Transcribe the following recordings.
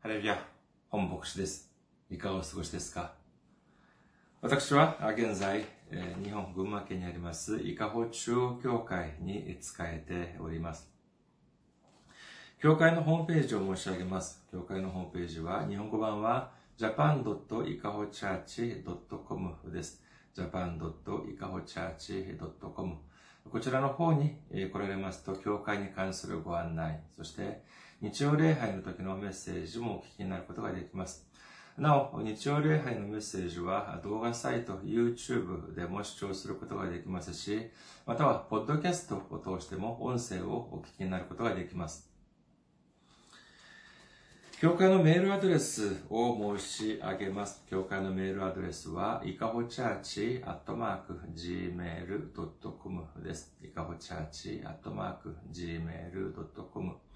ハレルヤ、本牧師です。いかがお過ごしですか？私は現在、日本群馬県にあります、伊香保中央教会に仕えております。教会のホームページを申し上げます。教会のホームページは、日本語版は japan.ikahochurch.com です。japan.ikahochurch.com こちらの方に来られますと、教会に関するご案内、そして日曜礼拝の時のメッセージもお聞きになることができます。なお、日曜礼拝のメッセージは動画サイト、YouTube でも視聴することができますし、または、ポッドキャストを通しても音声をお聞きになることができます。教会のメールアドレスを申し上げます。教会のメールアドレスは、いかほチャーチアットマーク gmail.com です。いかほチャーチアットマーク gmail.com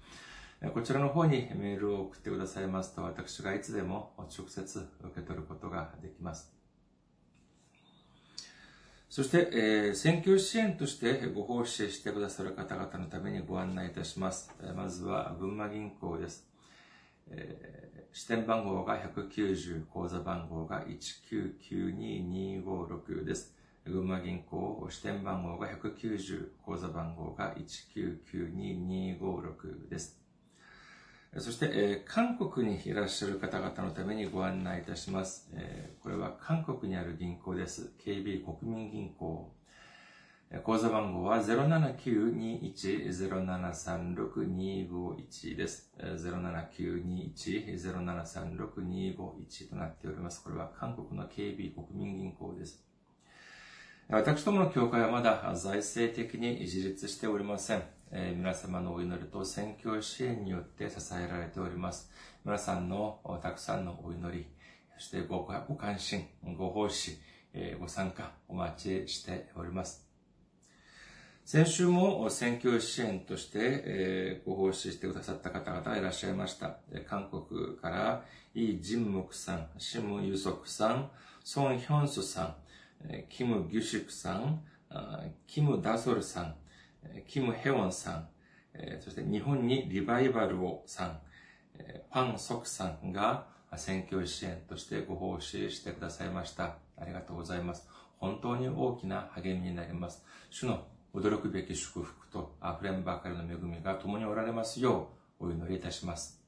こちらの方にメールを送ってくださいますと、私がいつでも直接受け取ることができます。そして、えー選挙支援としてご奉仕してくださる方々のためにご案内いたします。まずは、群馬銀行です。えー支店番号が190、口座番号が1992256です。群馬銀行支店番号が190、口座番号が1992256です。そして、えー韓国にいらっしゃる方々のためにご案内いたします。えーこれは韓国にある銀行です。KB 国民銀行。口座番号は07921-0736-251です。07921-0736-251となっております。これは韓国の KB 国民銀行です。私どもの教会はまだ財政的に自立しておりません。えー皆様のお祈りと宣教支援によって支えられております。皆さんのおたくさんのお祈り、そしてごご関心、ご奉仕、えーご参加お待ちしております。先週も選挙支援として、えーご奉仕してくださった方々がいらっしゃいました。韓国から、イ・ジンムクさん、シム・ユソクさん、ソン・ヒョンスさん、えーキム・ギュシクさん、あーキム・ダソルさん、キム・ヘウォンさん、そして日本にリバイバルをさん、えーパン・ソクさんが選挙支援としてご奉仕してくださいました。ありがとうございます。本当に大きな励みになります。主の驚くべき祝福と溢れんばかりの恵みが共におられますようお祈りいたします。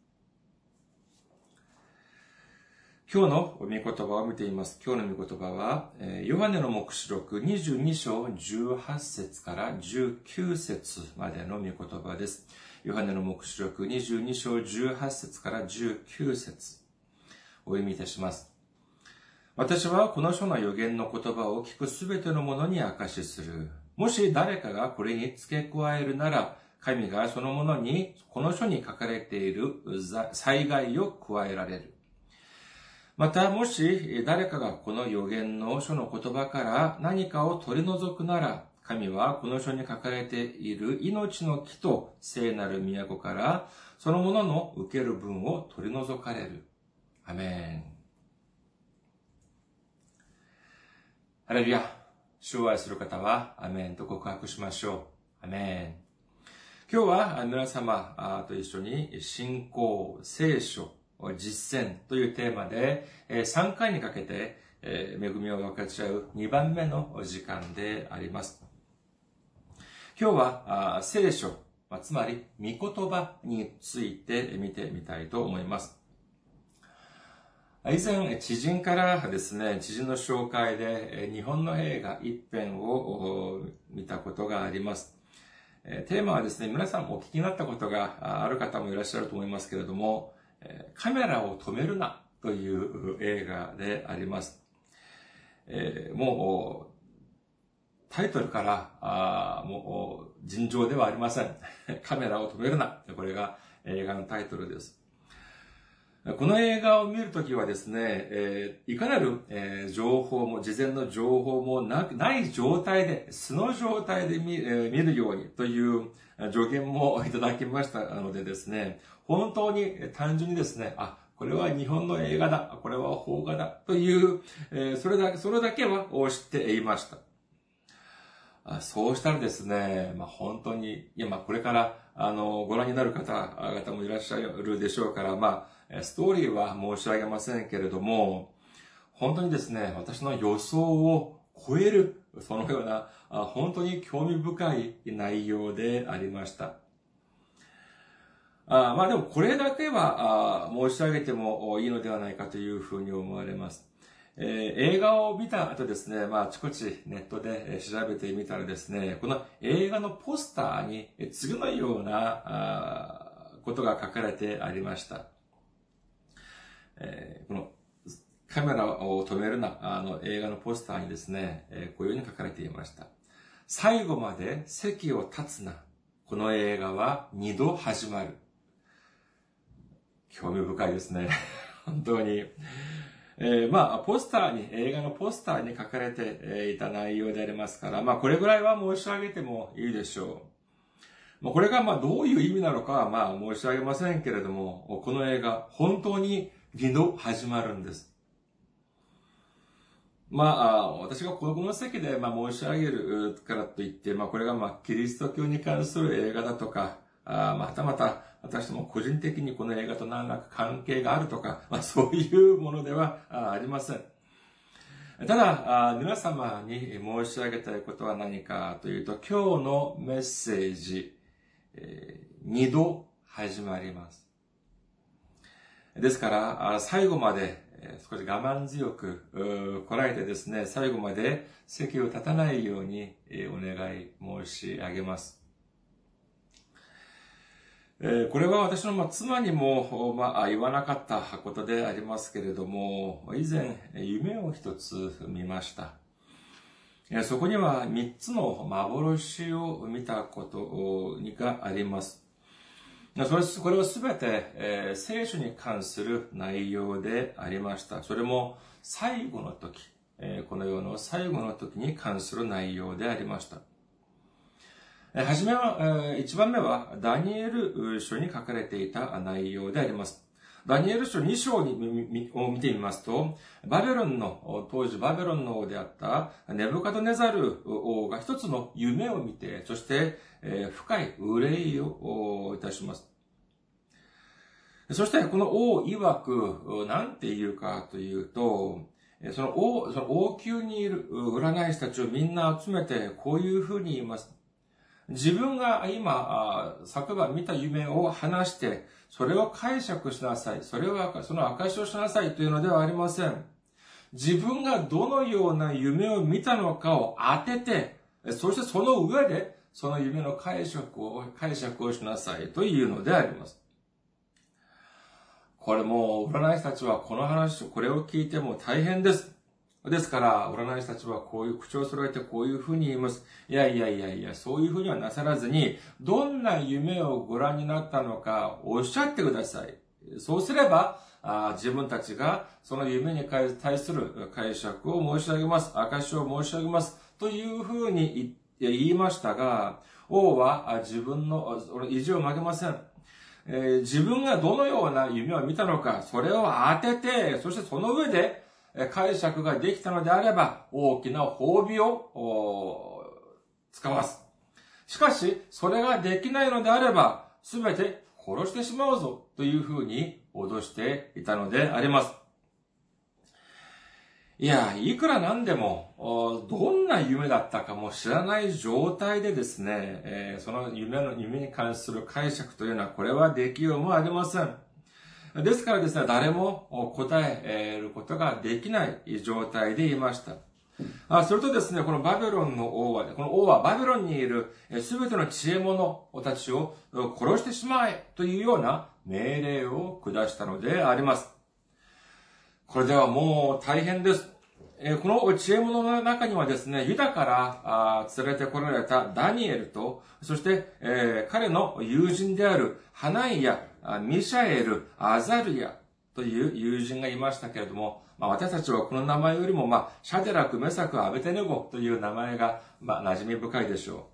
今日の御言葉を見ています。今日の御言葉は、ヨハネの目視録22章18節から19節までの御言葉です。ヨハネの目視録22章18節から19節お読みいたします。私はこの書の予言の言葉を聞くすべてのものに証しする。もし誰かがこれに付け加えるなら、神がそのものに、この書に書かれている災害を加えられる。また、もし誰かがこの予言の書の言葉から何かを取り除くなら、神はこの書に書かれている命の木と聖なる都から、そのものの受ける分を取り除かれる。アメン。ハレルヤ。主を愛する方は、アメンと告白しましょう。アメン。今日は皆様と一緒に信仰、聖書、実践というテーマで3回にかけて恵みを分かち合う2番目の時間であります。今日は聖書、つまり御言葉について見てみたいと思います。以前、知人からですね、知人の紹介で日本の映画一編を見たことがあります。テーマはですね、皆さんもお聞きになったことがある方もいらっしゃると思いますけれども、カメラを止めるなという映画であります。えーもう、タイトルから、あもう、尋常ではありません。カメラを止めるな。これが映画のタイトルです。この映画を見るときはですね、えーいかなる、えー情報も、事前の情報もなない状態で、素の状態で見,、えー見るようにという助言もいただきましたのでですね、本当に単純にですね、あ、これは日本の映画だ、これは邦画だという、えそれだけ、それだけは知っていました。そうしたらですね、まあ、本当に、いや、まあ、これから、あの、ご覧になる方々もいらっしゃるでしょうから、まあ、ストーリーは申し上げませんけれども、本当にですね、私の予想を超える、そのような、本当に興味深い内容でありました。あまあでもこれだけは申し上げてもいいのではないかというふうに思われます。えー、映画を見た後ですね、まあ、あちこちネットで調べてみたらですね、この映画のポスターに次のようなことが書かれてありました。えー、このカメラを止めるな、あの映画のポスターにですね、えー、こういうふうに書かれていました。最後まで席を立つな。この映画は二度始まる。興味深いですね。本当に。えー、まあ、ポスターに、映画のポスターに書かれていた内容でありますから、まあ、これぐらいは申し上げてもいいでしょう。まあ、これがまあ、どういう意味なのかはまあ、申し上げませんけれども、この映画、本当に二度始まるんです。まあ、私がこの席でまあ申し上げるからといって、まあこれがまあキリスト教に関する映画だとか、あまたまた私も個人的にこの映画と何らか関係があるとか、まあ そういうものではありません。ただ、皆様に申し上げたいことは何かというと、今日のメッセージ、えー、二度始まります。ですから、最後まで少し我慢強くこらえてですね、最後まで席を立たないようにお願い申し上げます。えこれは私のま妻にも、まあ、言わなかったことでありますけれども、以前夢を一つ見ました。そこには三つの幻を見たことがあります。それこれはすべて、え、聖書に関する内容でありました。それも最後の時、え、この世の最後の時に関する内容でありました。はじめは、一番目はダニエル書に書かれていた内容であります。ダニエル書2章を見てみますと、バベロンの、当時バベロンの王であったネブカドネザル王が一つの夢を見て、そして、深い憂いをいたします。そして、この王曰く、なんて言うかというと、その王、その王宮にいる占い師たちをみんな集めて、こういうふうに言います。自分が今、昨晩見た夢を話して、それを解釈しなさい。それは、その証しをしなさいというのではありません。自分がどのような夢を見たのかを当てて、そしてその上でその夢の解釈を、解釈をしなさいというのであります。これも、占い師たちはこの話、これを聞いても大変です。ですから、占い師たちはこういう口を揃えてこういうふうに言います。いやいやいやいや、そういうふうにはなさらずに、どんな夢をご覧になったのかおっしゃってください。そうすれば、あ自分たちがその夢に対する解釈を申し上げます。証を申し上げます。というふうに言いましたが、王は自分の意地を曲げません。えー、自分がどのような夢を見たのか、それを当てて、そしてその上で解釈ができたのであれば、大きな褒美を使わす。しかし、それができないのであれば、すべて殺してしまうぞ、というふうに脅していたのであります。いや、いくらなんでも、どんな夢だったかも知らない状態でですね、その夢の、夢に関する解釈というのは、これはできようもありません。ですからですね、誰も答えることができない状態でいました。あそれとですね、このバベロンの王は、この王はバベロンにいるすべての知恵者たちを殺してしまえというような命令を下したのであります。これではもう大変です。この知恵物の中にはですね、ユダから連れてこられたダニエルと、そして、彼の友人であるハナイヤ、ミシャエル、アザルヤという友人がいましたけれども、まあ、私たちはこの名前よりも、まあ、シャデラク、メサク、アベテネゴという名前が、まあ、馴染み深いでしょ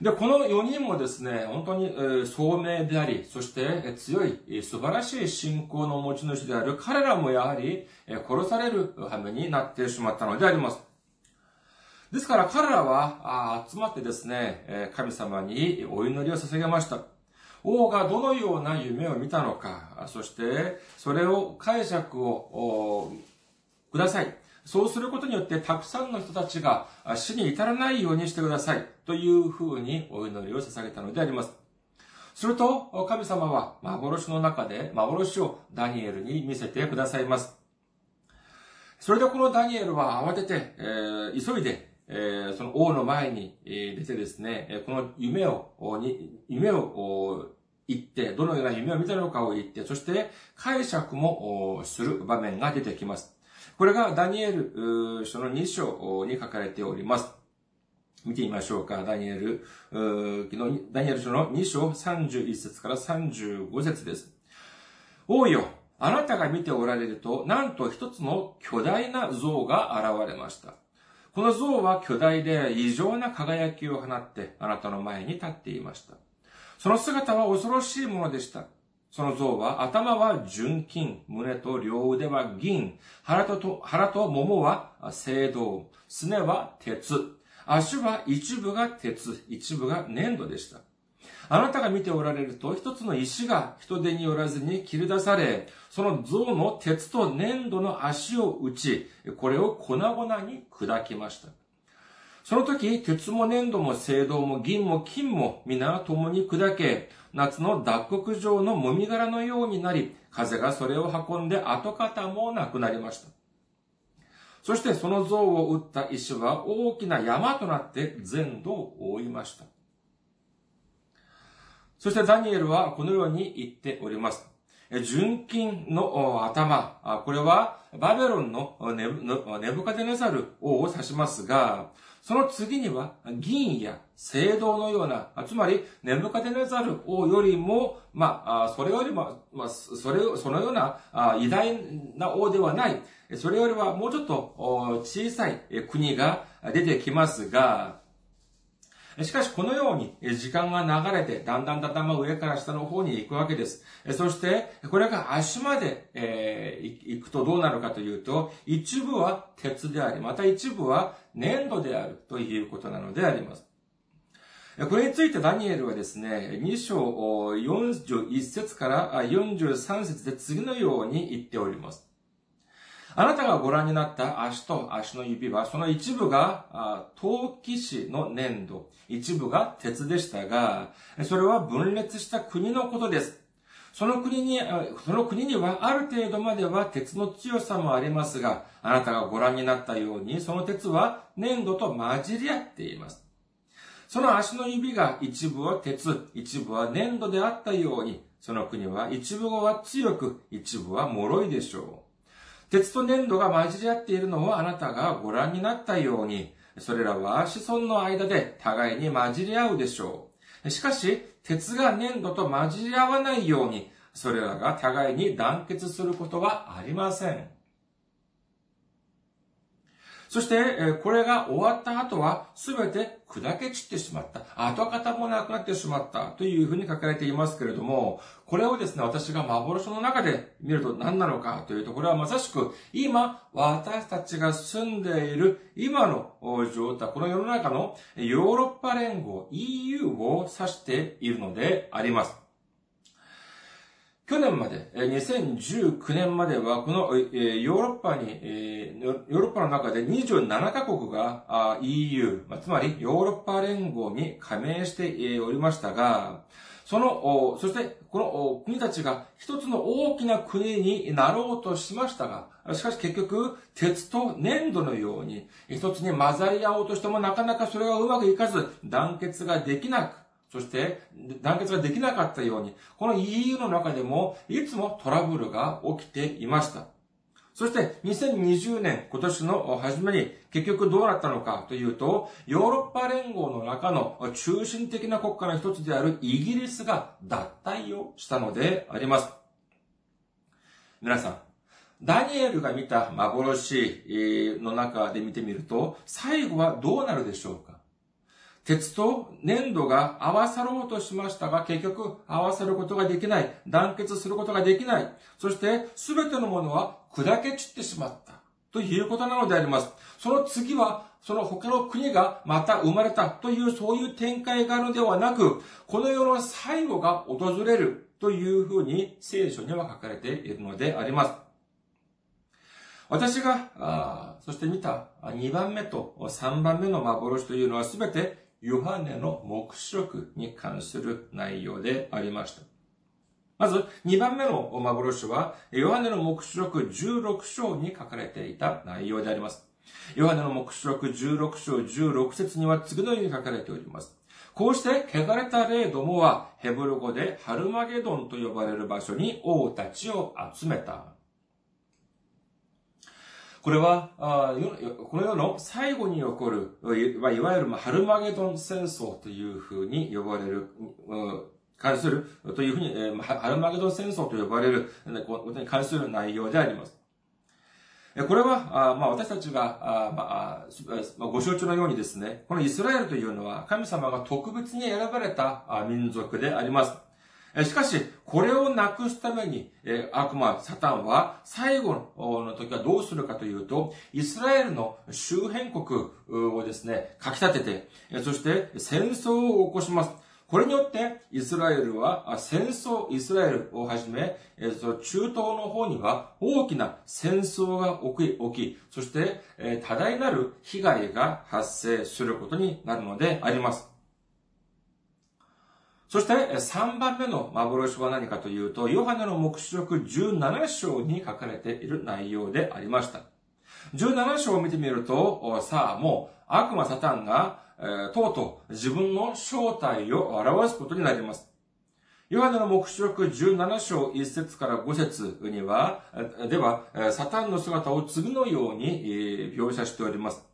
う。で、この4人もですね、本当に、え聡明であり、そして強い、素晴らしい信仰の持ち主である彼らもやはり、え殺される羽目になってしまったのであります。ですから彼らは集まってですね、神様にお祈りを捧げました。王がどのような夢を見たのか、そしてそれを解釈をください。そうすることによってたくさんの人たちが死に至らないようにしてください。というふうにお祈りを捧げたのであります。すると、神様は幻の中で幻をダニエルに見せてくださいます。それでこのダニエルは慌てて、えー、急いで、えー、その王の前に出てですね、この夢を、夢を言って、どのような夢を見たのかを言って、そして解釈もする場面が出てきます。これがダニエル書の2章に書かれております。見てみましょうか。ダニエル、ダニエル書の2章31節から35節です。王よ、あなたが見ておられると、なんと一つの巨大な像が現れました。この像は巨大で異常な輝きを放ってあなたの前に立っていました。その姿は恐ろしいものでした。その像は頭は純金、胸と両腕は銀、腹と腹と桃は青銅、すねは鉄、足は一部が鉄、一部が粘土でした。あなたが見ておられると、一つの石が人手によらずに切り出され、その像の鉄と粘土の足を打ち、これを粉々に砕きました。その時、鉄も粘土も青銅も銀も金も皆共に砕け、夏の脱穀状のもみ殻のようになり、風がそれを運んで跡形もなくなりました。そしてその像を打った石は大きな山となって全土を覆いました。そしてダニエルはこのように言っております。純金の頭、これはバベロンのネブカデネザル王を指しますが、その次には銀や青銅のような、つまりネブカデネザル王よりも、まあ、それよりも、まあ、それ、そのような偉大な王ではない、それよりはもうちょっと小さい国が出てきますが、しかしこのように時間が流れて、だんだんだんだん上から下の方に行くわけです。そして、これが足まで、行くとどうなるかというと、一部は鉄であり、また一部は粘土であるということなのであります。これについてダニエルはですね、2章41節から43節で次のように言っております。あなたがご覧になった足と足の指は、その一部が陶器紙の粘土、一部が鉄でしたが、それは分裂した国のことです。その国に、その国にはある程度までは鉄の強さもありますが、あなたがご覧になったように、その鉄は粘土と混じり合っています。その足の指が一部は鉄、一部は粘土であったように、その国は一部は強く、一部は脆いでしょう。鉄と粘土が混じり合っているのをあなたがご覧になったように、それらは子孫の間で互いに混じり合うでしょう。しかし、鉄が粘土と混じり合わないように、それらが互いに団結することはありません。そして、これが終わった後は、すべて砕け散ってしまった。跡形もなくなってしまった。というふうに書かれていますけれども、これをですね、私が幻の中で見ると何なのか？というと、これはまさしく、今、私たちが住んでいる今の状態、この世の中のヨーロッパ連合 EU を指しているのであります。去年まで、2019年までは、このヨーロッパに、ヨーロッパの中で27カ国が EU、つまりヨーロッパ連合に加盟しておりましたが、その、そして、この国たちが一つの大きな国になろうとしましたが、しかし結局、鉄と粘土のように、一つに混ざり合おうとしてもなかなかそれがうまくいかず、団結ができなく、そして団結ができなかったように、この EU の中でもいつもトラブルが起きていました。そして2020年、今年の初めに結局どうなったのかというと、ヨーロッパ連合の中の中心的な国家の一つであるイギリスが脱退をしたのであります。皆さん、ダニエルが見た幻の中で見てみると、最後はどうなるでしょうか？鉄と粘土が合わさろうとしましたが、結局合わせることができない。団結することができない。そして、すべてのものは砕け散ってしまった。ということなのであります。その次は、その他の国がまた生まれたという、そういう展開があるのではなく、この世の最後が訪れるというふうに聖書には書かれているのであります。私が、あそして見た2番目と3番目の幻というのはすべてヨハネの目視録に関する内容でありました。まず、2番目の幻は、ヨハネの目視録16章に書かれていた内容であります。ヨハネの目視録16章16節には次のように書かれております。こうして、汚れた霊どもは、ヘブル語でハルマゲドンと呼ばれる場所に王たちを集めた。これは、この世の最後に起こる、いわゆるハルマゲドン戦争というふうに呼ばれる、関する、というふうに、ハルマゲドン戦争と呼ばれることに関する内容であります。これは、まあ、私たちが、まあ、ご承知のようにですね、このイスラエルというのは神様が特別に選ばれた民族であります。しかし、これをなくすために、悪魔、サタンは最後の時はどうするかというと、イスラエルの周辺国をですね、かき立てて、そして戦争を起こします。これによって、イスラエルは、戦争、イスラエルをはじめ、中東の方には大きな戦争が起き、起きそして、多大なる被害が発生することになるのであります。そして、3番目の幻は何かというと、ヨハネの目視録17章に書かれている内容でありました。17章を見てみると、さあ、もう悪魔サタンが、えー、とうとう自分の正体を表すことになります。ヨハネの目視録17章1節から5節には、では、サタンの姿を次のように描写しております。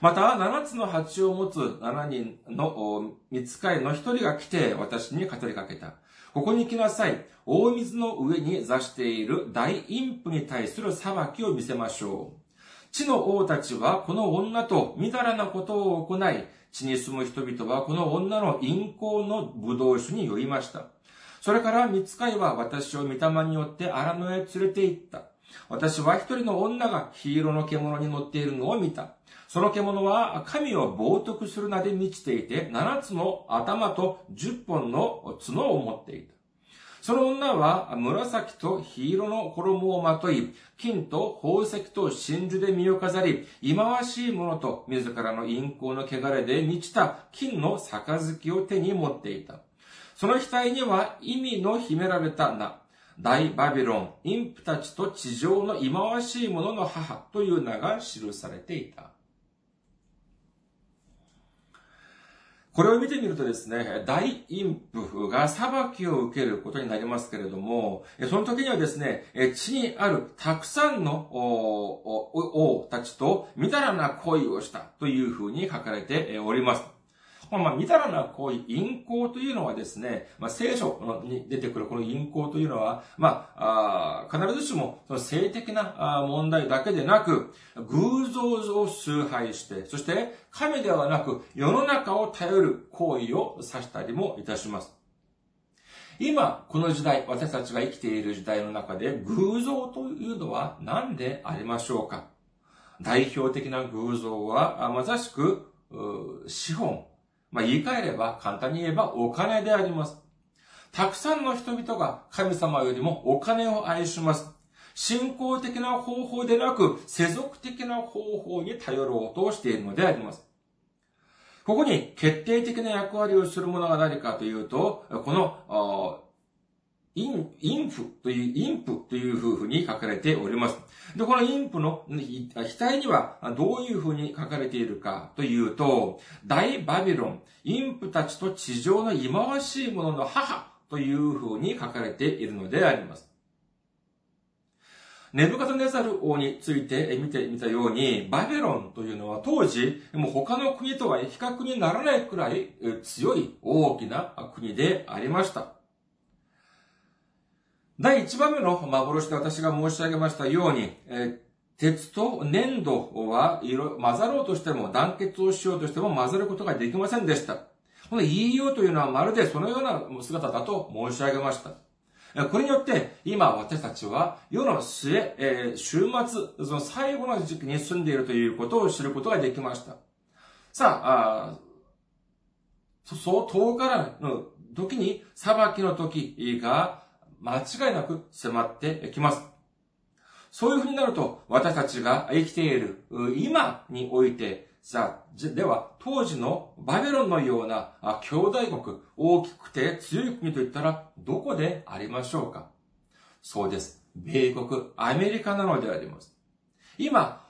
また、7つの鉢を持つ7人の見つかいの一人が来て私に語りかけた。ここに来なさい。大水の上に座している大陰譜に対する裁きを見せましょう。地の王たちはこの女とみだらなことを行い、地に住む人々はこの女の陰行の葡萄酒に酔いました。それから見つかいは私を御霊によって荒野へ連れて行った。私は一人の女が黄色の獣に乗っているのを見た。その獣は神を冒涜する名で満ちていて、七つの頭と十本の角を持っていた。その女は紫と黄色の衣をまとい、金と宝石と真珠で身を飾り、忌まわしいものと自らの陰行の汚れで満ちた金の杯を手に持っていた。その額には意味の秘められた名、大バビロン、インプたちと地上の忌まわしいものの母という名が記されていた。これを見てみるとですね、大陰譜が裁きを受けることになりますけれども、その時にはですね、地にあるたくさんの王たちとみだらな恋をしたというふうに書かれております。まあ、みだらな行為、陰行というのはですね、まあ、聖書に出てくるこの陰行というのは、まあ、あ必ずしもその性的な問題だけでなく、偶像を崇拝して、そして神ではなく世の中を頼る行為を指したりもいたします。今、この時代、私たちが生きている時代の中で、偶像というのは何でありましょうか？代表的な偶像は、まさしく、資本、まあ、言い換えれば、簡単に言えばお金であります。たくさんの人々が神様よりもお金を愛します。信仰的な方法でなく、世俗的な方法に頼ろうとしているのであります。ここに決定的な役割をするものが何かというと、この、イン、インフという、インプというふうに書かれております。で、このインプの額にはどういうふうに書かれているかというと、大バビロン、インプたちと地上の忌まわしいものの母というふうに書かれているのであります。ネブカトネザル王について見てみたように、バビロンというのは当時、もう他の国とは比較にならないくらい強い大きな国でありました。第1番目の幻で私が申し上げましたように、え鉄と粘土は色混ざろうとしても、団結をしようとしても混ざることができませんでした。この EU というのはまるでそのような姿だと申し上げました。これによって、今私たちは世の末、えー、週末、その最後の時期に住んでいるということを知ることができました。さあ、あそう遠からの時に裁きの時が間違いなく迫ってきます。そういうふうになると、私たちが生きている今において、さあ、では、当時のバベロンのような兄弟国、大きくて強い国といったら、どこでありましょうか？そうです。米国、アメリカなのであります。今、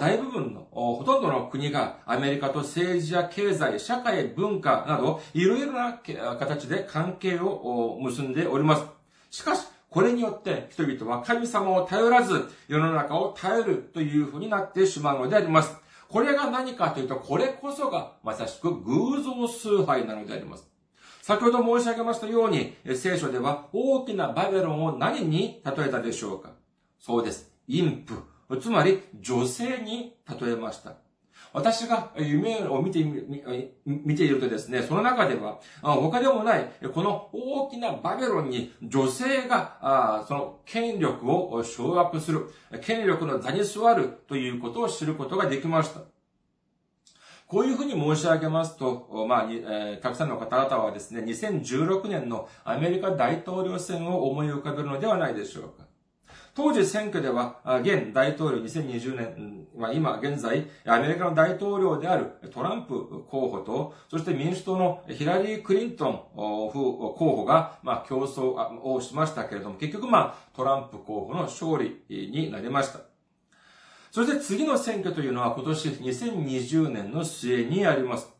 大部分の、ほとんどの国がアメリカと政治や経済、社会、文化など、いろいろな形で関係を結んでおります。しかし、これによって人々は神様を頼らず、世の中を頼るというふうになってしまうのであります。これが何かというと、これこそがまさしく偶像崇拝なのであります。先ほど申し上げましたように、聖書では大きなバベロンを何に例えたでしょうかそうです。陰婦、つまり女性に例えました。私が夢を見て、見ているとですね、その中では、他でもない、この大きなバベロンに女性が、その権力を掌握する、権力の座に座るということを知ることができました。こういうふうに申し上げますと、まあ、え、たくさんの方々はですね、2016年のアメリカ大統領選を思い浮かべるのではないでしょうか。当時選挙では、現大統領2020年、まあ、今現在、アメリカの大統領であるトランプ候補と、そして民主党のヒラリー・クリントン候補が、まあ、競争をしましたけれども、結局、まあ、トランプ候補の勝利になりました。そして次の選挙というのは今年2020年の末にあります。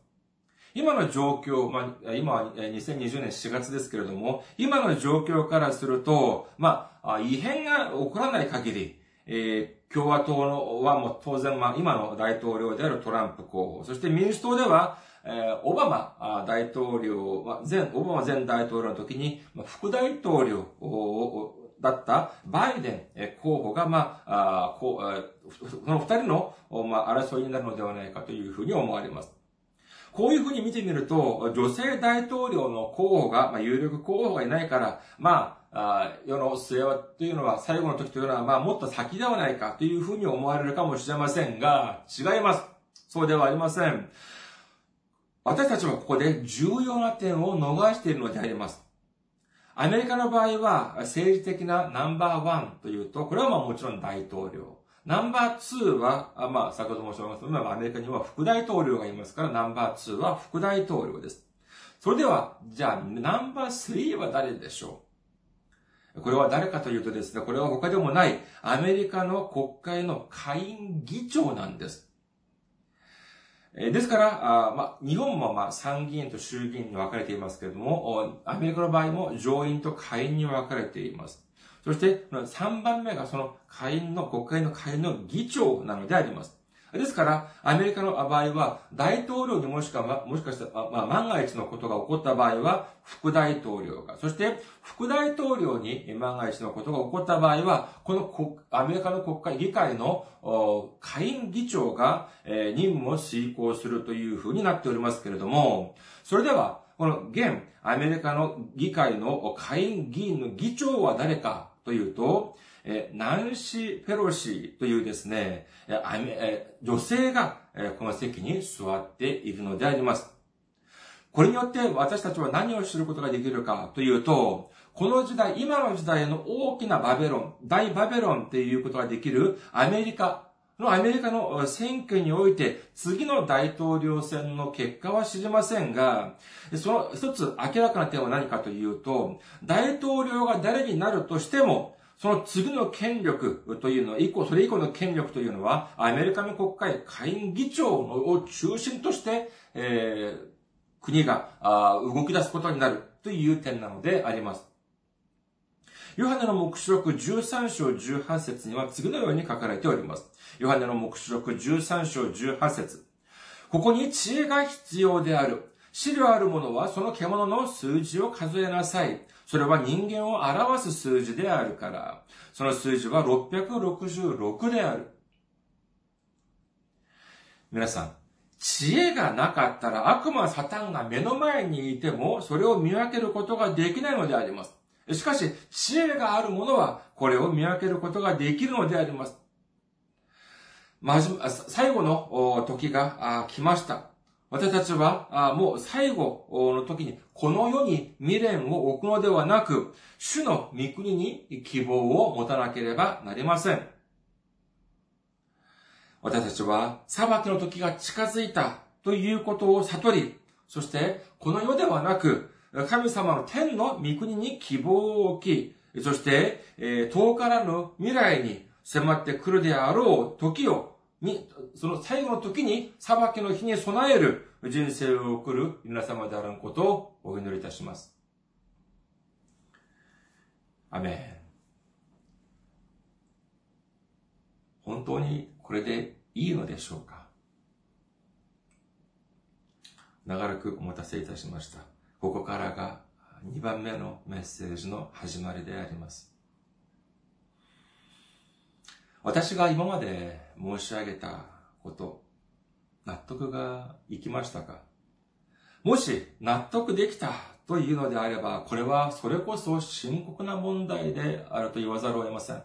今の状況、まあ、今は2020年4月ですけれども、今の状況からすると、ま、異変が起こらない限り、えー、共和党のはもう当然、まあ、今の大統領であるトランプ候補、そして民主党では、えー、オバマ大統領、前、オバマ前大統領の時に、副大統領だったバイデン候補が、まあ、こ、その二人の、まあ、争いになるのではないかというふうに思われます。こういうふうに見てみると、女性大統領の候補が、まあ、有力候補がいないから、まあ、あ世の末は、というのは、最後の時というのは、まあ、もっと先ではないかというふうに思われるかもしれませんが、違います。そうではありません。私たちはここで重要な点を逃しているのであります。アメリカの場合は、政治的なナンバーワンというと、これはまあもちろん大統領。ナンバー2は、まあ、先ほど申し上げました、アメリカには副大統領がいますから、ナンバー2は副大統領です。それでは、じゃあ、ナンバー3は誰でしょう？これは誰かというとですね、これは他でもない、アメリカの国会の下院議長なんです。ですから、あま、日本もま参議院と衆議院に分かれていますけれども、アメリカの場合も上院と下院に分かれています。そして、3番目がその下院の、国会の下院の議長なのであります。ですから、アメリカの場合は、大統領にもしか、もしかしたら、まあ、万が一のことが起こった場合は、副大統領が、そして、副大統領に万が一のことが起こった場合は、このアメリカの国会、議会の下院議長が、え任務を遂行するというふうになっておりますけれども、それでは、この現アメリカの議会の下院議員の議長は誰かというと、えナンシー・ペロシーというですね、え女性がこの席に座っているのであります。これによって私たちは何を知ることができるかというと、この時代、今の時代の大きなバベロン、大バベロンっていうことができるアメリカのアメリカの選挙において次の大統領選の結果は知りませんが、その一つ明らかな点は何かというと、大統領が誰になるとしても、その次の権力というのは、以降、それ以降の権力というのは、アメリカの国会下院議長を中心として、えー、国が動き出すことになるという点なのであります。ヨハネの目視録13章18節には次のように書かれております。ヨハネの目視録13章18節ここに知恵が必要である。資料ある者はその獣の数字を数えなさい。それは人間を表す数字であるから。その数字は666である。皆さん、知恵がなかったら悪魔サタンが目の前にいても、それを見分けることができないのであります。しかし、知恵がある者は、これを見分けることができるのであります。まじ、最後の時が来ました。私たちは、もう最後の時に、この世に未練を置くのではなく、主の御国に希望を持たなければなりません。私たちは、裁きの時が近づいたということを悟り、そして、この世ではなく、神様の天の御国に希望を置き、そして、遠からぬ未来に迫ってくるであろう時を、に、その最後の時に裁きの日に備える人生を送る皆様であることをお祈りいたします。アメン。本当にこれでいいのでしょうか？長らくお待たせいたしました。ここからが2番目のメッセージの始まりであります。私が今まで申し上げたこと、納得がいきましたか？もし納得できたというのであれば、これはそれこそ深刻な問題であると言わざるを得ません。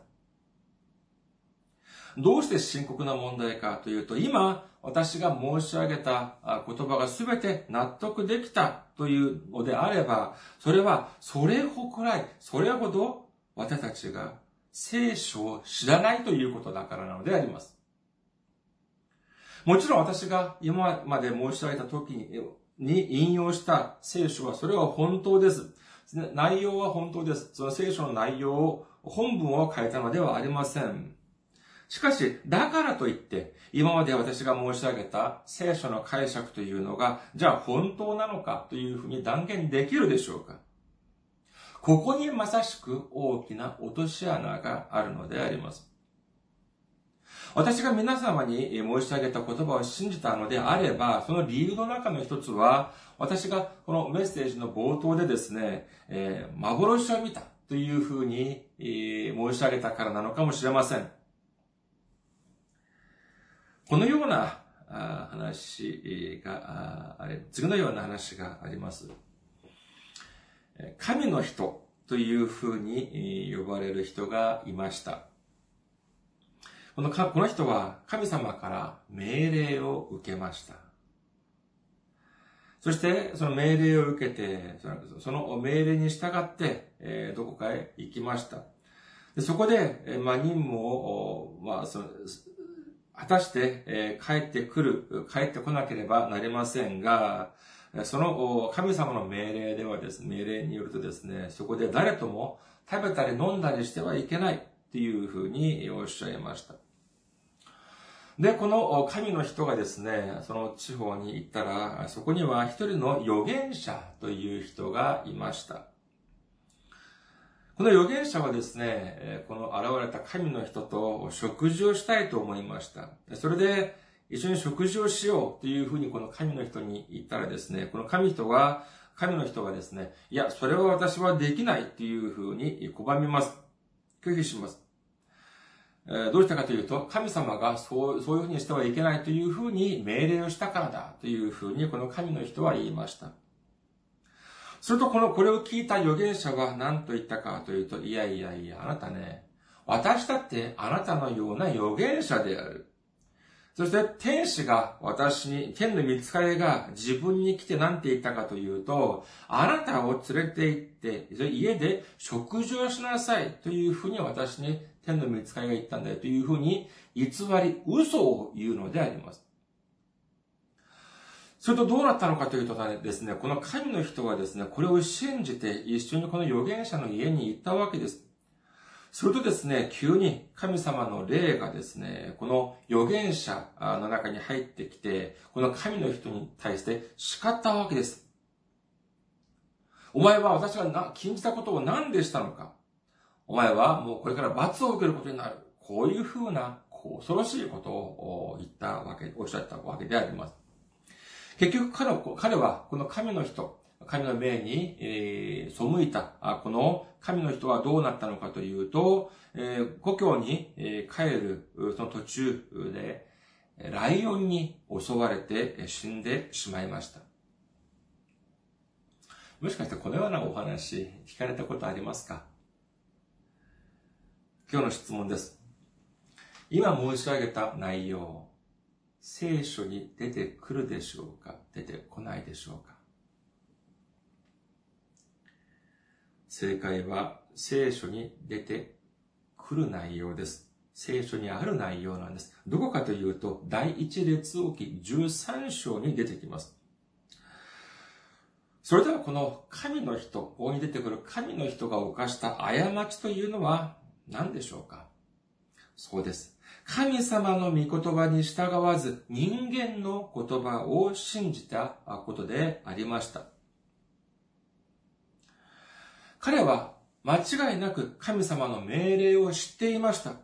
どうして深刻な問題かというと、今、私が申し上げた言葉が全て納得できたというのであれば、それはそれほくらい、それほど私たちが聖書を知らないということだからなのであります。もちろん私が今まで申し上げた時に引用した聖書はそれは本当です。内容は本当です。その聖書の内容を、本文を変えたのではありません。しかし、だからといって、今まで私が申し上げた聖書の解釈というのが、じゃあ本当なのかというふうに断言できるでしょうかここにまさしく大きな落とし穴があるのであります。私が皆様に申し上げた言葉を信じたのであれば、その理由の中の一つは、私がこのメッセージの冒頭でですね、えー、幻を見たというふうに、えー、申し上げたからなのかもしれません。このような話があれ、次のような話があります。神の人というふうに呼ばれる人がいました。このこの人は神様から命令を受けました。そして、その命令を受けて、その命令に従って、えどこかへ行きました。でそこで、まあ、任務を、まあ、その、果たして、え帰ってくる、帰ってこなければなりませんが、その神様の命令ではですね、命令によるとですね、そこで誰とも食べたり飲んだりしてはいけないっていうふうにおっしゃいました。で、この神の人がですね、その地方に行ったら、そこには一人の預言者という人がいました。この預言者はですね、この現れた神の人と食事をしたいと思いました。それで、一緒に食事をしようというふうにこの神の人に言ったらですね、この神人は、神の人がですね、いや、それは私はできないっていうふうに拒みます。拒否します。どうしたかというと、神様がそう、そういうふうにしてはいけないというふうに命令をしたからだというふうにこの神の人は言いました。するとこの、これを聞いた預言者は何と言ったかというと、いやいやいや、あなたね、私だってあなたのような預言者である。そして天使が私に、天の見つかりが自分に来て何て言ったかというと、あなたを連れて行って、家で食事をしなさいというふうに私に天の見つかりが言ったんだよというふうに偽り、嘘を言うのであります。それとどうなったのかというとですね、この神の人はですね、これを信じて一緒にこの預言者の家に行ったわけです。するとですね、急に神様の霊がですね、この預言者の中に入ってきて、この神の人に対して叱ったわけです。お前は私が禁じたことを何でしたのかお前はもうこれから罰を受けることになる。こういうふうな、こう恐ろしいことを言ったわけ、おっしゃったわけであります。結局彼は、彼はこの神の人、神の命に、えー、背いた、この神の人はどうなったのかというと、えー、故郷に、帰る、その途中で、ライオンに襲われて死んでしまいました。もしかしてこのようなお話聞かれたことありますか？今日の質問です。今申し上げた内容、聖書に出てくるでしょうか？出てこないでしょうか？正解は聖書に出てくる内容です。聖書にある内容なんです。どこかというと、第一列王記13章に出てきます。それではこの神の人、ここに出てくる神の人が犯した過ちというのは何でしょうか？そうです。神様の御言葉に従わず人間の言葉を信じたことでありました。彼は間違いなく神様の命令を知っていました。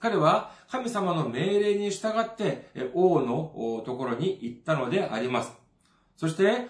彼は神様の命令に従って王のところに行ったのであります。そして、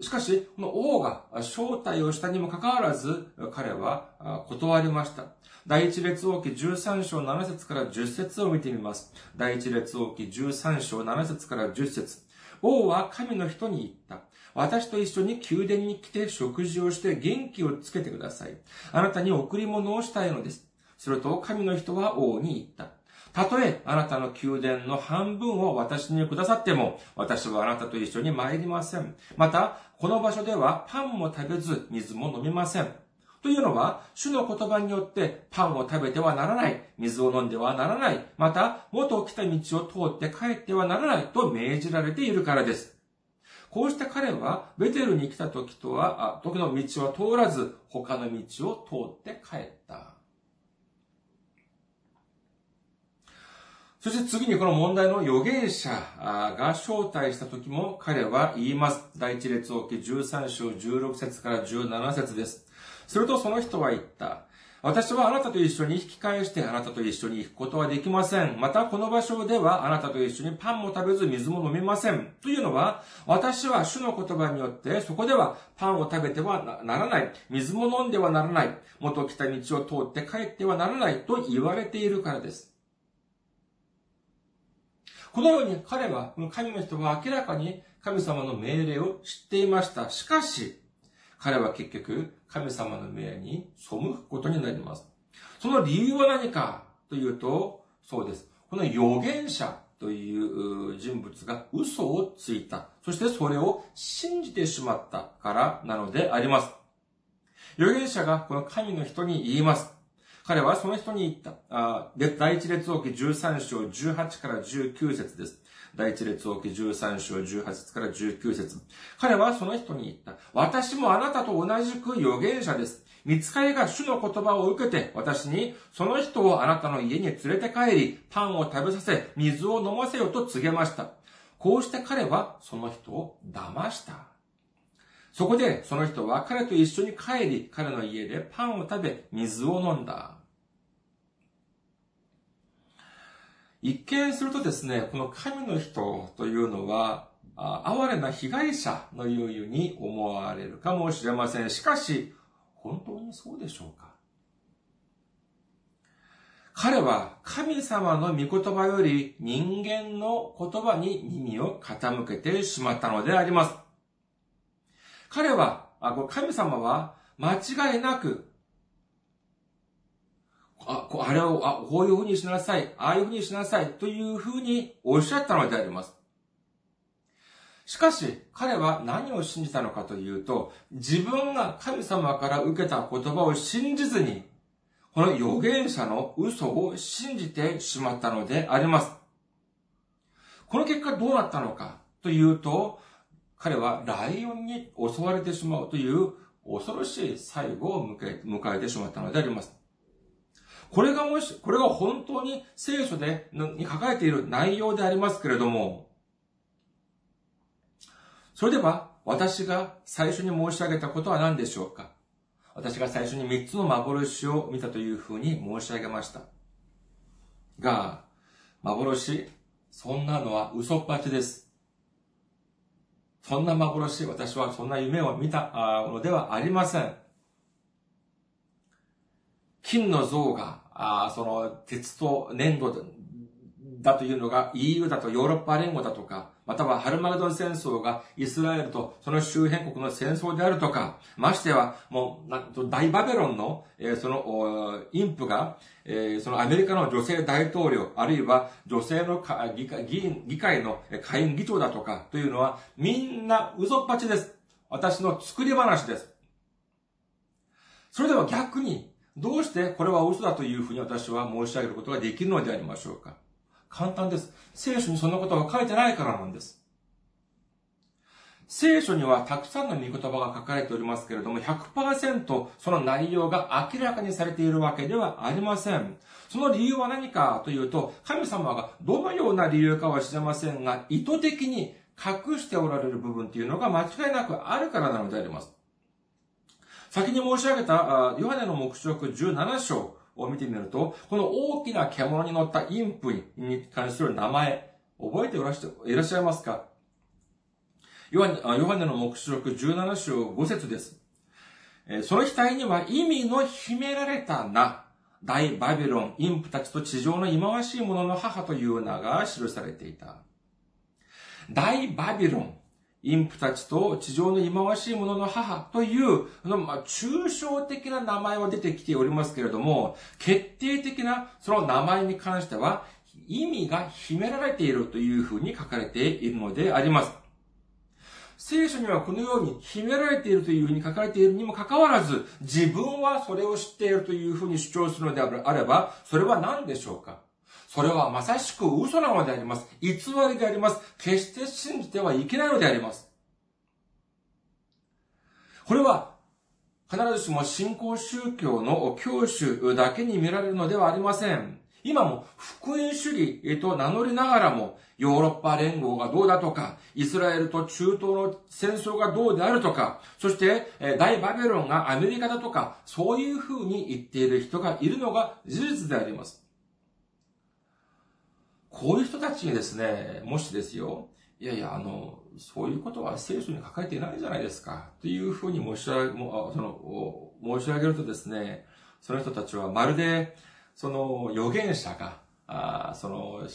しかし、この王が招待をしたにもかかわらず、彼は断りました。第一列王記13章7節から10節を見てみます。第一列王記13章7節から10節王は神の人に言った。私と一緒に宮殿に来て食事をして元気をつけてください。あなたに贈り物をしたいのです。すると神の人は王に言った。たとえあなたの宮殿の半分を私にくださっても、私はあなたと一緒に参りません。また、この場所ではパンも食べず、水も飲みません。というのは、主の言葉によってパンを食べてはならない、水を飲んではならない、また、元来た道を通って帰ってはならないと命じられているからです。こうして彼は、ベテルに来た時とは、時の道は通らず、他の道を通って帰った。そして次にこの問題の預言者が招待した時も彼は言います。第一列王記13章16節から17節です。するとその人は言った。私はあなたと一緒に引き返してあなたと一緒に行くことはできません。またこの場所ではあなたと一緒にパンも食べず水も飲みません。というのは、私は主の言葉によってそこではパンを食べてはならない。水も飲んではならない。元来た道を通って帰ってはならないと言われているからです。このように彼は、神の人は明らかに神様の命令を知っていました。しかし、彼は結局、神様の命に背くことになります。その理由は何かというと、そうです。この預言者という人物が嘘をついた。そしてそれを信じてしまったからなのであります。預言者がこの神の人に言います。彼はその人に言った。あ第一列王記13章18から19節です。第一列王記13章18節から19節彼はその人に言った。私もあなたと同じく預言者です。見つかりが主の言葉を受けて、私に、その人をあなたの家に連れて帰り、パンを食べさせ、水を飲ませよと告げました。こうして彼はその人を騙した。そこでその人は彼と一緒に帰り、彼の家でパンを食べ、水を飲んだ。一見するとですね、この神の人というのは、哀れな被害者のように思われるかもしれません。しかし、本当にそうでしょうか？彼は神様の御言葉より人間の言葉に耳を傾けてしまったのであります。彼は、神様は間違いなくあ、こあれを、あ、こういうふうにしなさい、ああいうふうにしなさい、というふうにおっしゃったのであります。しかし、彼は何を信じたのかというと、自分が神様から受けた言葉を信じずに、この預言者の嘘を信じてしまったのであります。この結果どうなったのかというと、彼はライオンに襲われてしまうという恐ろしい最後を迎えてしまったのであります。これがもし、これが本当に聖書で、に書かれている内容でありますけれども、それでは、私が最初に申し上げたことは何でしょうか？私が最初に3つの幻を見たというふうに申し上げました。が、幻、そんなのは嘘っぱちです。そんな幻、私はそんな夢を見たのではありません。金の像が、あその鉄と粘土だというのが EU だとヨーロッパ連合だとか、またはハルマゲドン戦争がイスラエルとその周辺国の戦争であるとか、ましてはもうなんと、大バベロンの、えー、その、インプが、えー、そのアメリカの女性大統領、あるいは女性の議会議員議会の下院議長だとかというのは、みんな嘘っぱちです。私の作り話です。それでは逆に、どうしてこれは嘘だというふうに私は申し上げることができるのでありましょうか？簡単です。聖書にそんなことが書いてないからなんです。聖書にはたくさんの御言葉が書かれておりますけれども、100%その内容が明らかにされているわけではありません。その理由は何かというと、神様がどのような理由かは知れませんが、意図的に隠しておられる部分っていうのが間違いなくあるからなのであります。先に申し上げた、ヨハネの目視録17章を見てみると、この大きな獣に乗ったインプに関する名前、覚えていらっしゃいますか？ヨハネの目視録17章5節です。その額には意味の秘められた名、大バビロン、インプたちと地上の忌まわしい者の母という名が記されていた。大バビロン、インプたちと地上の忌まわしい者の母という、まあ、抽象的な名前は出てきておりますけれども、決定的なその名前に関しては、意味が秘められているというふうに書かれているのであります。聖書にはこのように秘められているというふうに書かれているにもかかわらず、自分はそれを知っているというふうに主張するのであれば、それは何でしょうか？それはまさしく嘘なのであります。偽りであります。決して信じてはいけないのであります。これは、必ずしも信仰宗教の教主だけに見られるのではありません。今も福音主義と名乗りながらも、ヨーロッパ連合がどうだとか、イスラエルと中東の戦争がどうであるとか、そして大バベロンがアメリカだとか、そういうふうに言っている人がいるのが事実であります。こういう人たちにですね、もしですよ、いやいや、あの、そういうことは聖書に書かれていないじゃないですか、というふうに申し上げ、その、申し上げるとですね、その人たちはまるで、その預言者が、あその、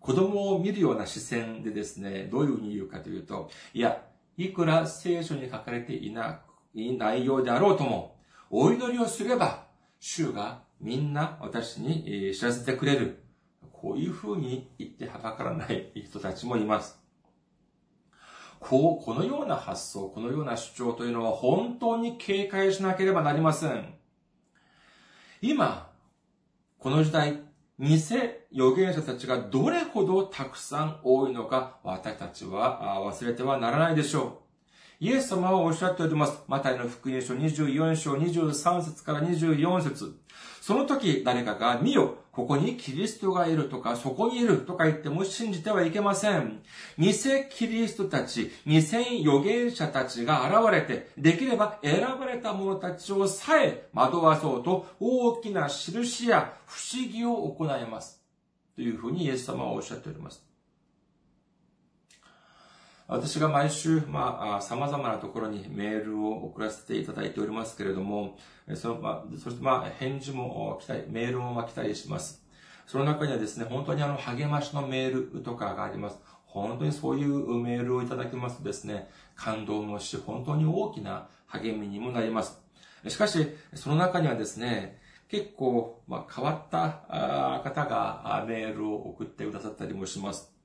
子供を見るような視線でですね、どういうふうに言うかというと、いや、いくら聖書に書かれていない内容であろうとも、お祈りをすれば、主がみんな私に知らせてくれる。こういうふうに言ってはばからない人たちもいます。こう、このような発想、このような主張というのは本当に警戒しなければなりません。今、この時代、偽預言者たちがどれほどたくさん多いのか、私たちは忘れてはならないでしょう。イエス様はおっしゃっております。マタイの福音書24章23節から24節その時誰かが見よ、ここにキリストがいるとか、そこにいるとか言っても信じてはいけません。偽キリストたち、偽預言者たちが現れて、できれば選ばれた者たちをさえ惑わそうと、大きな印や不思議を行います。というふうにイエス様はおっしゃっております。私が毎週、まあ、様々なところにメールを送らせていただいておりますけれども、その、まあ、そしてまあ、返事も来た、メールも来たりします。その中にはですね、本当にあの、励ましのメールとかがあります。本当にそういうメールをいただきますとですね、感動もし、本当に大きな励みにもなります。しかし、その中にはですね、結構、まあ、変わった方がメールを送ってくださったりもします。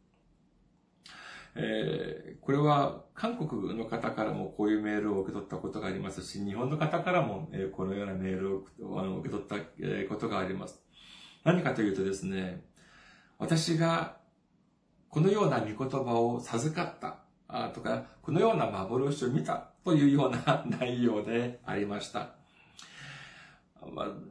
えー、これは韓国の方からもこういうメールを受け取ったことがありますし、日本の方からも、えこのようなメールを受け取ったことがあります。何かというとですね、私がこのような御言葉を授かったとか、このような幻を見たというような内容でありました。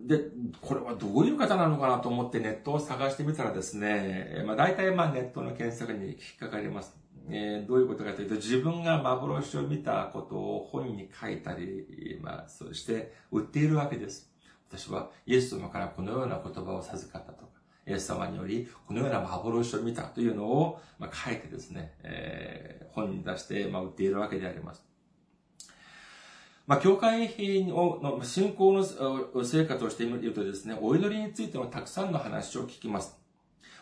で、これはどういう方なのかなと思ってネットを探してみたらですね、まあ大体まあネットの検索に引っかかります。えー、どういうことかというと、自分が幻を見たことを本に書いたり、まあ、そして売っているわけです。私はイエス様からこのような言葉を授かったとか、イエス様によりこのような幻を見たというのを、まあ、書いてですね、えー、本に出して、まあ、売っているわけであります。まあ、教会の信仰の成果として見るとですね、お祈りについてもたくさんの話を聞きます。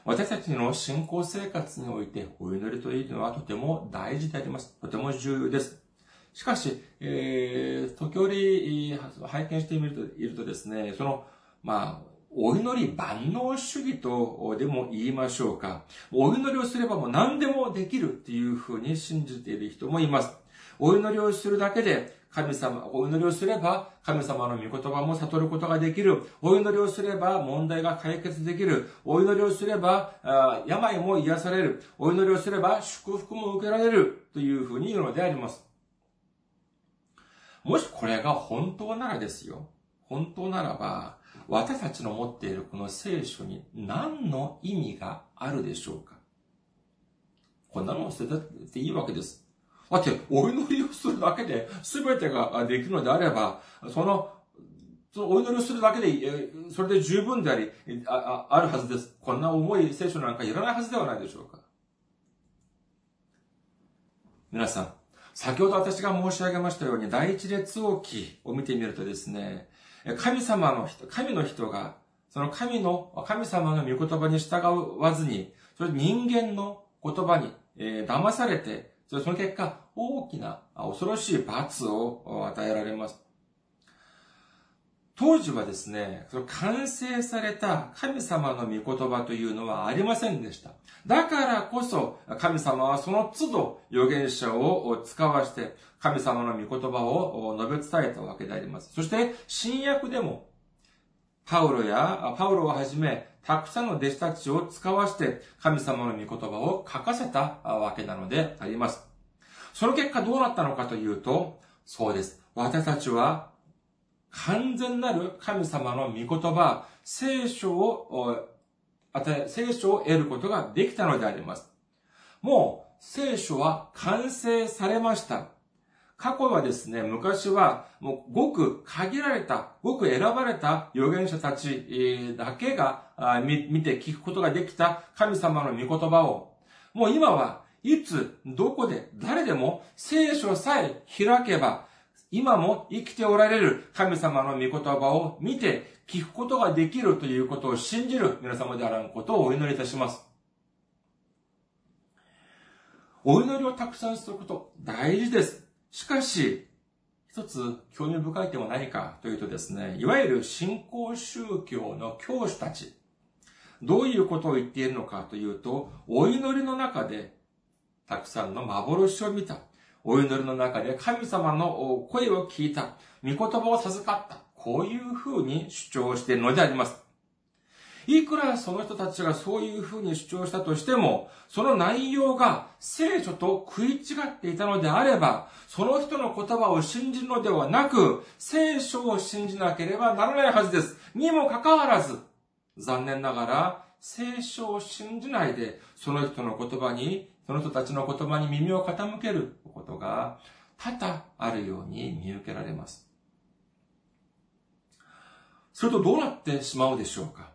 私たちの信仰生活においてお祈りというのはとても大事であります。とても重要です。しかし、えー、時折拝見してみるといるとですね、その、まあ、お祈り万能主義とでも言いましょうか。お祈りをすればもう何でもできるっていうふうに信じている人もいます。お祈りをするだけで神様、お祈りをすれば神様の御言葉も悟ることができる。お祈りをすれば問題が解決できる。お祈りをすれば病も癒される。お祈りをすれば祝福も受けられるというふうに言うのであります。もしこれが本当ならですよ。本当ならば、私たちの持っているこの聖書に何の意味があるでしょうかこんなのを捨てたっていいわけです。だって、お祈りをするだけで全てができるのであれば、その、そのお祈りをするだけで、それで十分であり、ああるはずです。こんな重い聖書なんかいらないはずではないでしょうか。皆さん、先ほど私が申し上げましたように、第一列王記を見てみるとですね、神様の人、神の人が、その神の、神様の御言葉に従わずに、それ人間の言葉に、えー、騙されて、その結果、大きな恐ろしい罰を与えられます。当時はですね、その完成された神様の御言葉というのはありませんでした。だからこそ、神様はその都度預言者を使わして、神様の御言葉を述べ伝えたわけであります。そして、新約でも、パウロや、パウロをはじめ、たくさんの弟子たちを使わして、神様の御言葉を書かせたわけなのであります。その結果どうなったのかというと、そうです。私たちは完全なる神様の御言葉、聖書を、与え、聖書を得ることができたのであります。もう、聖書は完成されました。過去はですね、昔は、もう、ごく限られた、ごく選ばれた預言者たちだけが見て聞くことができた神様の御言葉を、もう今は、いつ、どこで、誰でも聖書さえ開けば、今も生きておられる神様の御言葉を見て聞くことができるということを信じる皆様であらんことをお祈りいたします。お祈りをたくさんすること大事です。しかし、一つ興味深い点は何かというとですね、いわゆる信仰宗教の教師たち、どういうことを言っているのかというと、お祈りの中でたくさんの幻を見た。お祈りの中で神様の声を聞いた、御言葉を授かった。こういうふうに主張しているのであります。いくらその人たちがそういうふうに主張したとしても、その内容が聖書と食い違っていたのであれば、その人の言葉を信じるのではなく、聖書を信じなければならないはずです。にもかかわらず、残念ながら、聖書を信じないで、その人の言葉にその人たちの言葉に耳を傾けることが多々あるように見受けられます。するとどうなってしまうでしょうか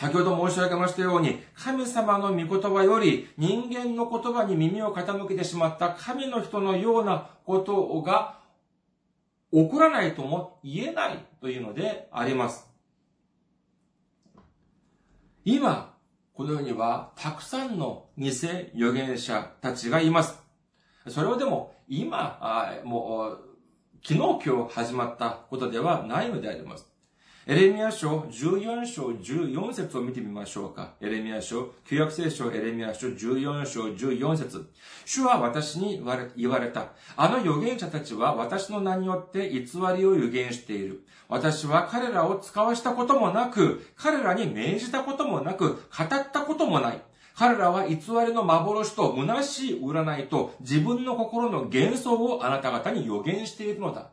先ほど申し上げましたように、神様の御言葉より人間の言葉に耳を傾けてしまった神の人のようなことが起こらないとも言えないというのであります。今、この世にはたくさんの偽預言者たちがいます。それはでも今、もう、昨日今日始まったことではないのであります。エレミア書14章14節を見てみましょうか。エレミア書、旧約聖書エレミア書14章14節主は私に言われた。あの預言者たちは私の名によって偽りを預言している。私は彼らを使わしたこともなく、彼らに命じたこともなく、語ったこともない。彼らは偽りの幻と虚しい占いと自分の心の幻想をあなた方に予言しているのだ。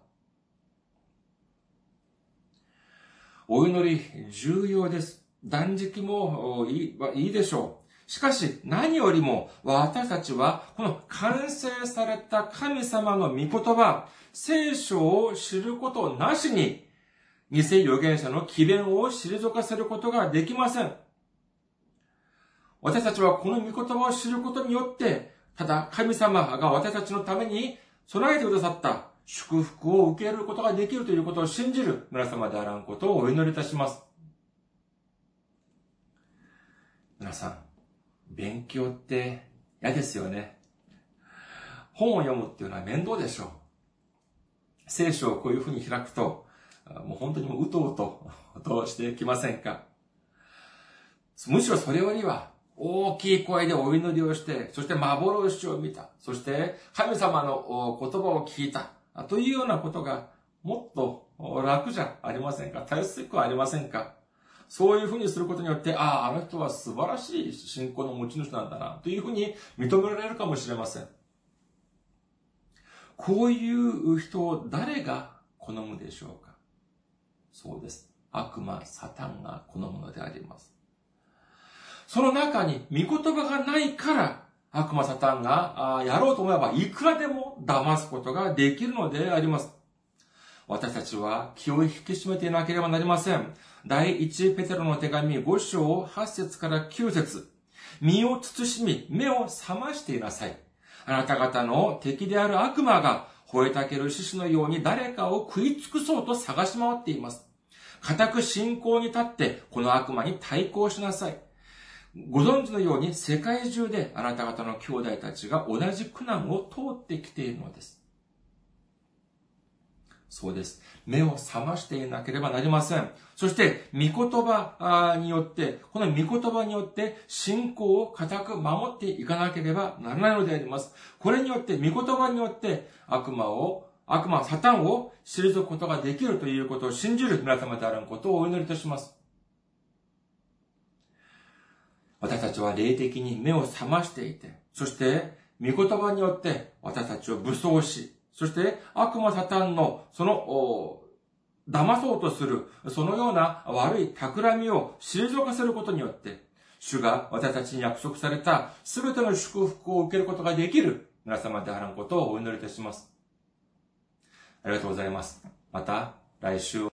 お祈り重要です。断食もいいいいでしょう。しかし何よりも私たちはこの完成された神様の御言葉、聖書を知ることなしに偽預言者の奇弁を退かせることができません。私たちはこの御言葉を知ることによって、ただ神様が私たちのために備えてくださった祝福を受けることができるということを信じる皆様であらんことをお祈りいたします。皆さん、勉強って嫌ですよね。本を読むっていうのは面倒でしょう。聖書をこういうふうに開くと、もう本当にもううとうと、としてきませんかむしろそれよりは、大きい声でお祈りをして、そして幻を見た。そして神様の言葉を聞いた。というようなことがもっと楽じゃありませんか？大切くはありませんか？そういうふうにすることによって、ああ、あの人は素晴らしい信仰の持ち主なんだな、というふうに認められるかもしれません。こういう人を誰が好むでしょうか？そうです。悪魔、サタンが好むのであります。その中に御言葉がないから、悪魔サタンがやろうと思えばいくらでも騙すことができるのであります。私たちは気を引き締めていなければなりません。第一ペテロの手紙5章8節から9節身を慎み、目を覚ましていなさい。あなた方の敵である悪魔が吠えたける獅子のように誰かを食い尽くそうと探し回っています。固く信仰に立ってこの悪魔に対抗しなさい。ご存知のように世界中であなた方の兄弟たちが同じ苦難を通ってきているのです。そうです。目を覚ましていなければなりません。そして、御言葉によって、この御言葉によって信仰を固く守っていかなければならないのであります。これによって、御言葉によって悪魔を、悪魔、サタンを退くことができるということを信じる皆様であることをお祈りとします。私たちは霊的に目を覚ましていて、そして、御言葉によって私たちを武装し、そして悪魔サタンのその、騙そうとする、そのような悪い企みを退かせることによって、主が私たちに約束された全ての祝福を受けることができる皆様であることをお祈りいたします。ありがとうございます。また来週